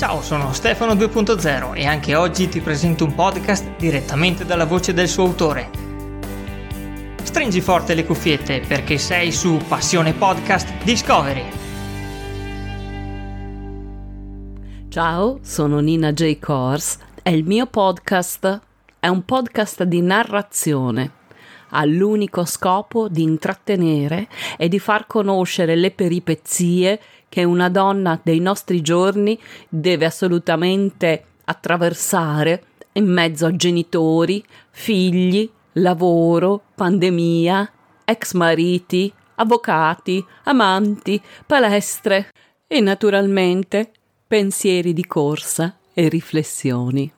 Ciao, sono Stefano 2.0 e anche oggi ti presento un podcast direttamente dalla voce del suo autore. Stringi forte le cuffiette perché sei su Passione Podcast Discovery. Ciao, sono Nina J. Kors e il mio podcast è un podcast di narrazione ha l'unico scopo di intrattenere e di far conoscere le peripezie che una donna dei nostri giorni deve assolutamente attraversare in mezzo a genitori, figli, lavoro, pandemia, ex mariti, avvocati, amanti, palestre e naturalmente pensieri di corsa e riflessioni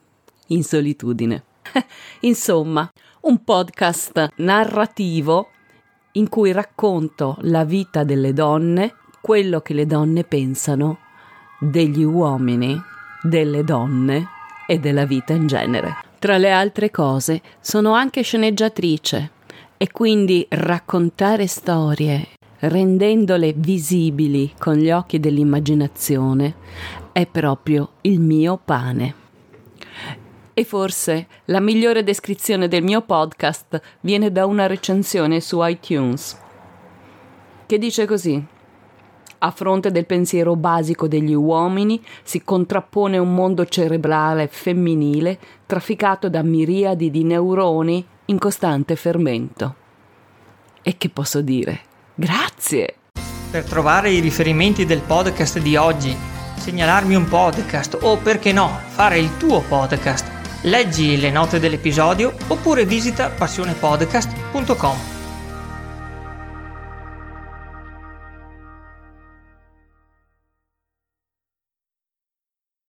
in solitudine. Insomma, un podcast narrativo in cui racconto la vita delle donne, quello che le donne pensano degli uomini, delle donne e della vita in genere. Tra le altre cose, sono anche sceneggiatrice e quindi raccontare storie rendendole visibili con gli occhi dell'immaginazione è proprio il mio pane. E forse la migliore descrizione del mio podcast viene da una recensione su iTunes, che dice così. A fronte del pensiero basico degli uomini si contrappone un mondo cerebrale femminile trafficato da miriadi di neuroni in costante fermento. E che posso dire? Grazie! Per trovare i riferimenti del podcast di oggi, segnalarmi un podcast o perché no, fare il tuo podcast Leggi le note dell'episodio oppure visita passionepodcast.com.